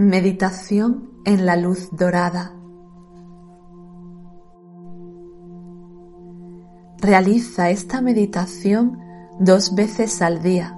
Meditación en la luz dorada. Realiza esta meditación dos veces al día.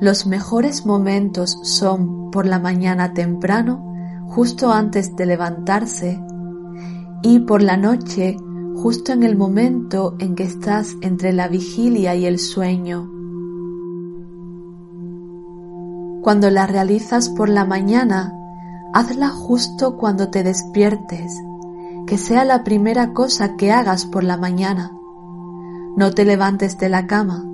Los mejores momentos son por la mañana temprano, justo antes de levantarse, y por la noche, justo en el momento en que estás entre la vigilia y el sueño. Cuando la realizas por la mañana, hazla justo cuando te despiertes, que sea la primera cosa que hagas por la mañana. No te levantes de la cama,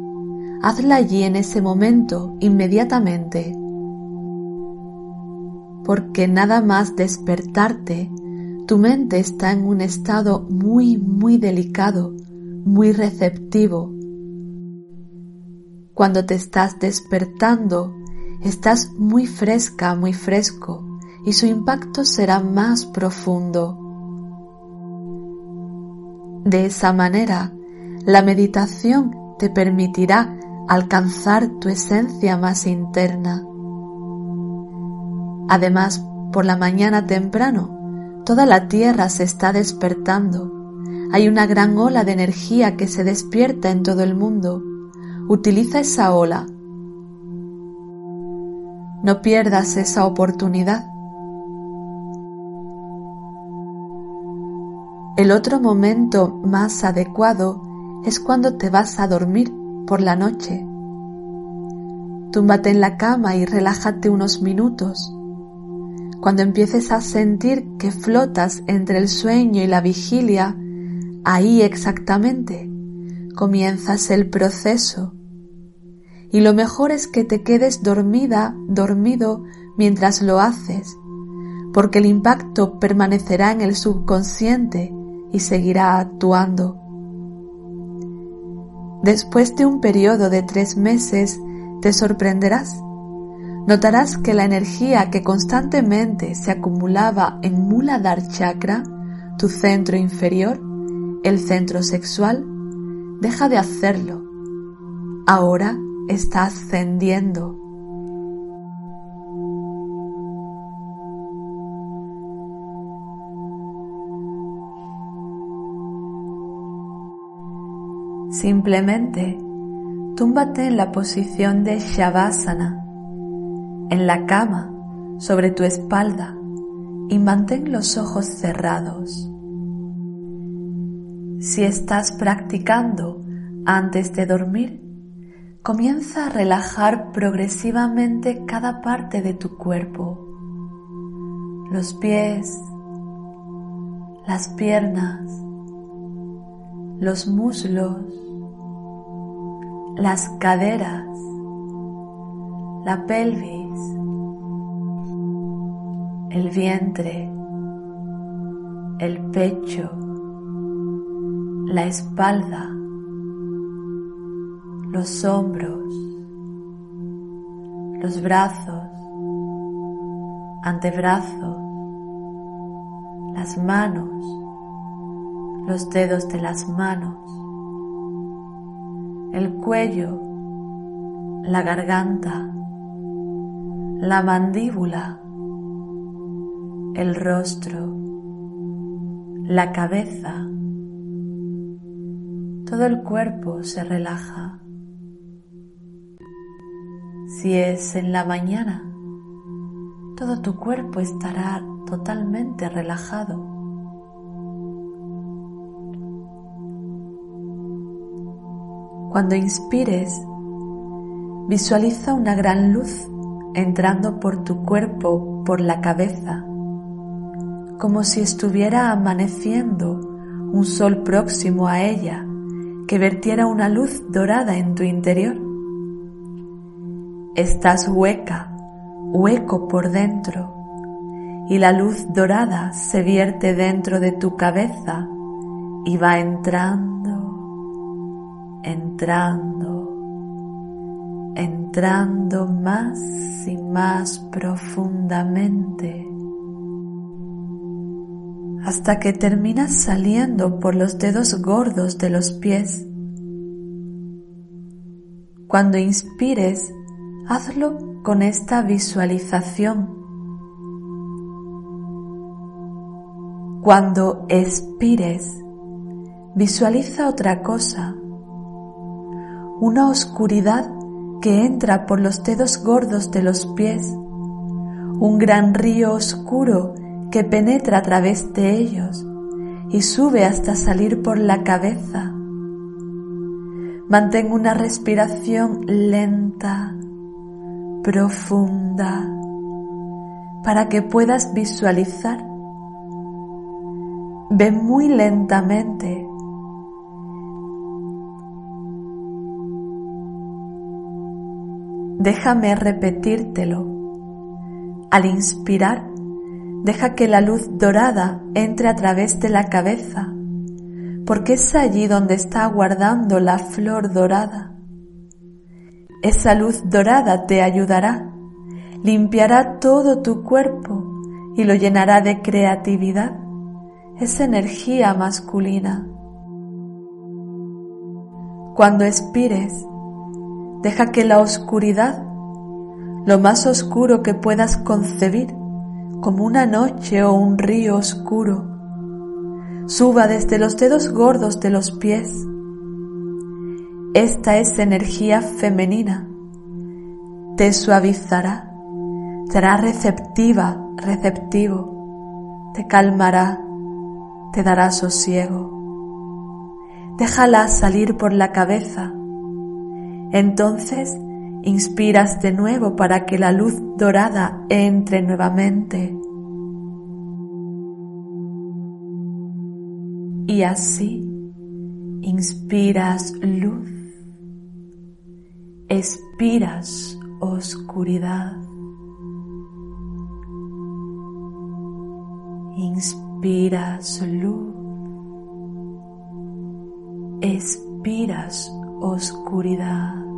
hazla allí en ese momento, inmediatamente. Porque nada más despertarte, tu mente está en un estado muy, muy delicado, muy receptivo. Cuando te estás despertando, estás muy fresca, muy fresco, y su impacto será más profundo. De esa manera, la meditación te permitirá alcanzar tu esencia más interna. Además, por la mañana temprano, toda la tierra se está despertando. Hay una gran ola de energía que se despierta en todo el mundo. Utiliza esa ola no pierdas esa oportunidad. El otro momento más adecuado es cuando te vas a dormir por la noche. Túmbate en la cama y relájate unos minutos. Cuando empieces a sentir que flotas entre el sueño y la vigilia, ahí exactamente comienzas el proceso y lo mejor es que te quedes dormida, dormido mientras lo haces, porque el impacto permanecerá en el subconsciente y seguirá actuando. Después de un periodo de tres meses, te sorprenderás. Notarás que la energía que constantemente se acumulaba en Muladhara Chakra, tu centro inferior, el centro sexual, deja de hacerlo. Ahora está ascendiendo. Simplemente túmbate en la posición de Shavasana, en la cama, sobre tu espalda y mantén los ojos cerrados. Si estás practicando antes de dormir, Comienza a relajar progresivamente cada parte de tu cuerpo, los pies, las piernas, los muslos, las caderas, la pelvis, el vientre, el pecho, la espalda, los hombros, los brazos, antebrazos, las manos, los dedos de las manos, el cuello, la garganta, la mandíbula, el rostro, la cabeza, todo el cuerpo se relaja. Si es en la mañana, todo tu cuerpo estará totalmente relajado. Cuando inspires, visualiza una gran luz entrando por tu cuerpo, por la cabeza, como si estuviera amaneciendo un sol próximo a ella que vertiera una luz dorada en tu interior. Estás hueca, hueco por dentro, y la luz dorada se vierte dentro de tu cabeza y va entrando, entrando, entrando más y más profundamente hasta que terminas saliendo por los dedos gordos de los pies. Cuando inspires, hazlo con esta visualización. Cuando expires, visualiza otra cosa, una oscuridad que entra por los dedos gordos de los pies, un gran río oscuro que penetra a través de ellos y sube hasta salir por la cabeza. Mantén una respiración lenta, profunda, para que puedas visualizar. Ve muy lentamente. Déjame repetírtelo. Al inspirar, Deja que la luz dorada entre a través de la cabeza, porque es allí donde está guardando la flor dorada. Esa luz dorada te ayudará, limpiará todo tu cuerpo y lo llenará de creatividad, esa energía masculina. Cuando expires, deja que la oscuridad, lo más oscuro que puedas concebir, como una noche o un río oscuro, suba desde los dedos gordos de los pies. Esta es energía femenina. Te suavizará, será receptiva, receptivo, te calmará, te dará sosiego. Déjala salir por la cabeza. Entonces Inspiras de nuevo para que la luz dorada entre nuevamente. Y así inspiras luz, expiras oscuridad. Inspiras luz, expiras oscuridad.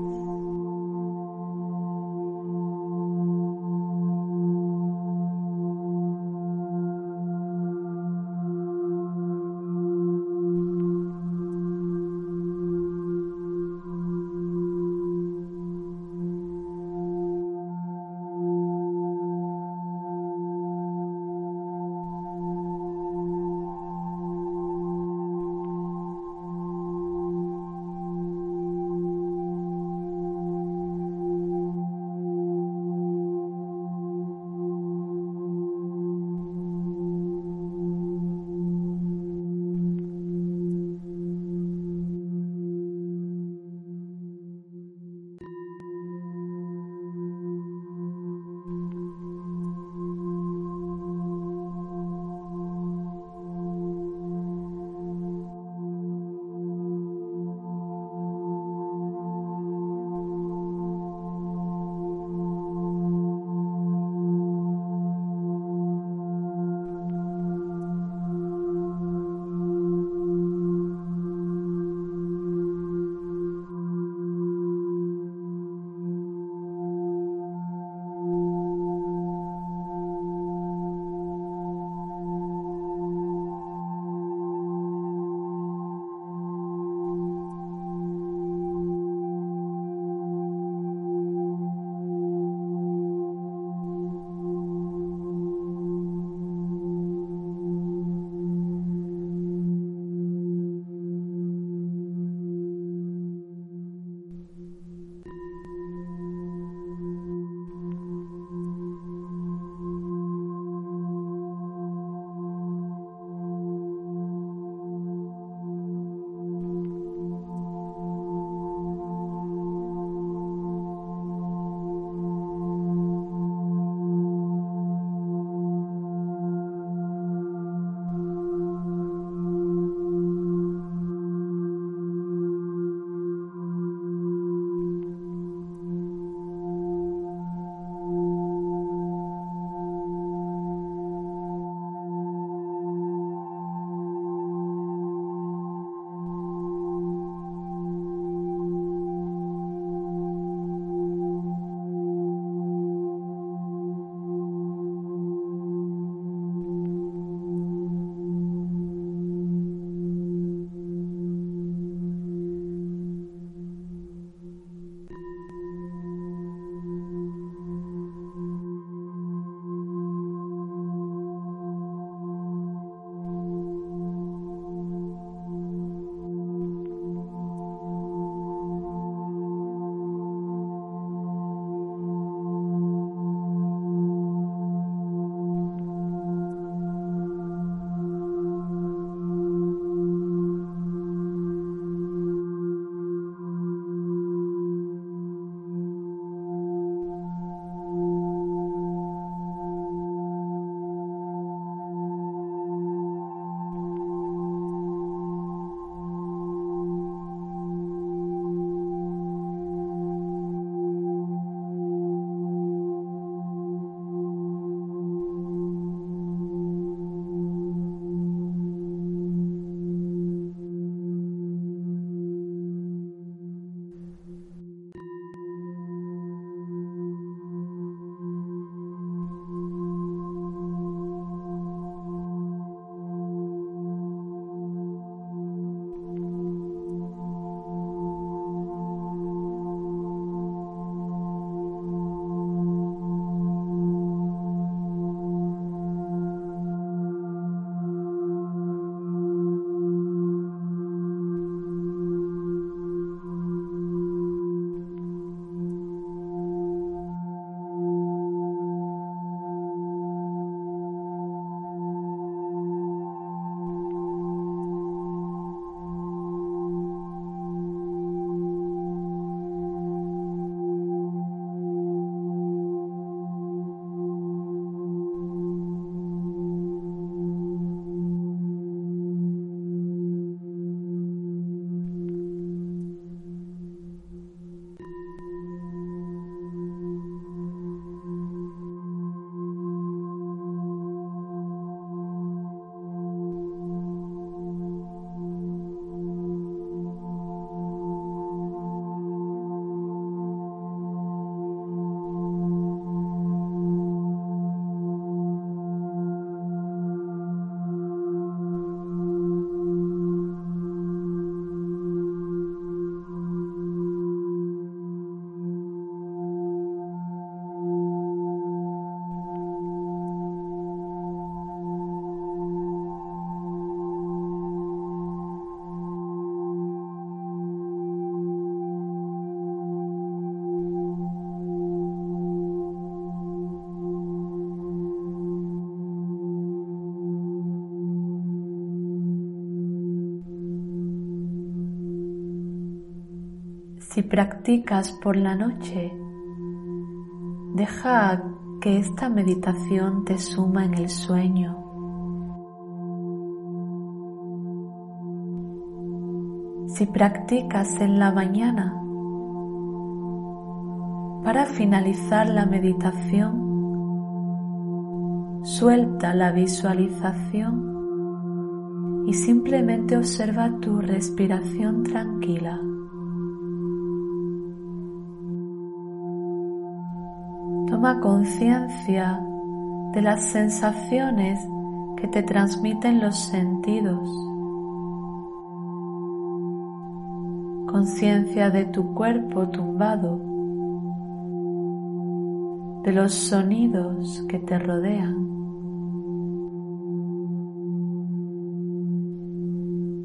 Si practicas por la noche, deja que esta meditación te suma en el sueño. Si practicas en la mañana, para finalizar la meditación, suelta la visualización y simplemente observa tu respiración tranquila. Toma conciencia de las sensaciones que te transmiten los sentidos. Conciencia de tu cuerpo tumbado, de los sonidos que te rodean.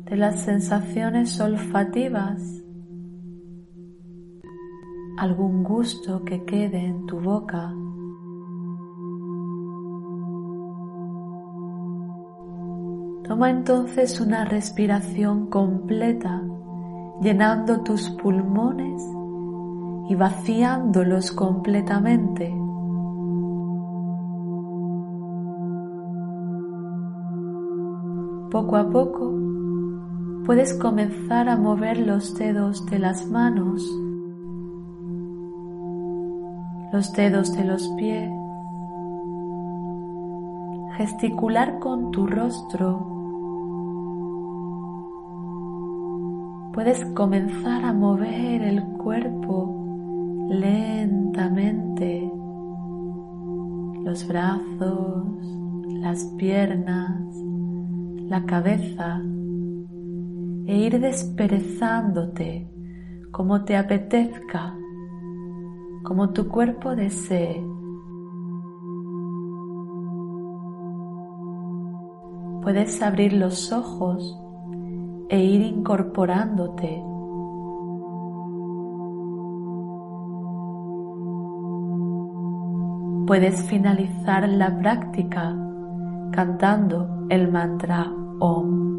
de las sensaciones olfativas algún gusto que quede en tu boca. Toma entonces una respiración completa, llenando tus pulmones y vaciándolos completamente. Poco a poco puedes comenzar a mover los dedos de las manos los dedos de los pies, gesticular con tu rostro. Puedes comenzar a mover el cuerpo lentamente, los brazos, las piernas, la cabeza. E ir desperezándote como te apetezca como tu cuerpo desee. Puedes abrir los ojos e ir incorporándote. Puedes finalizar la práctica cantando el mantra OM.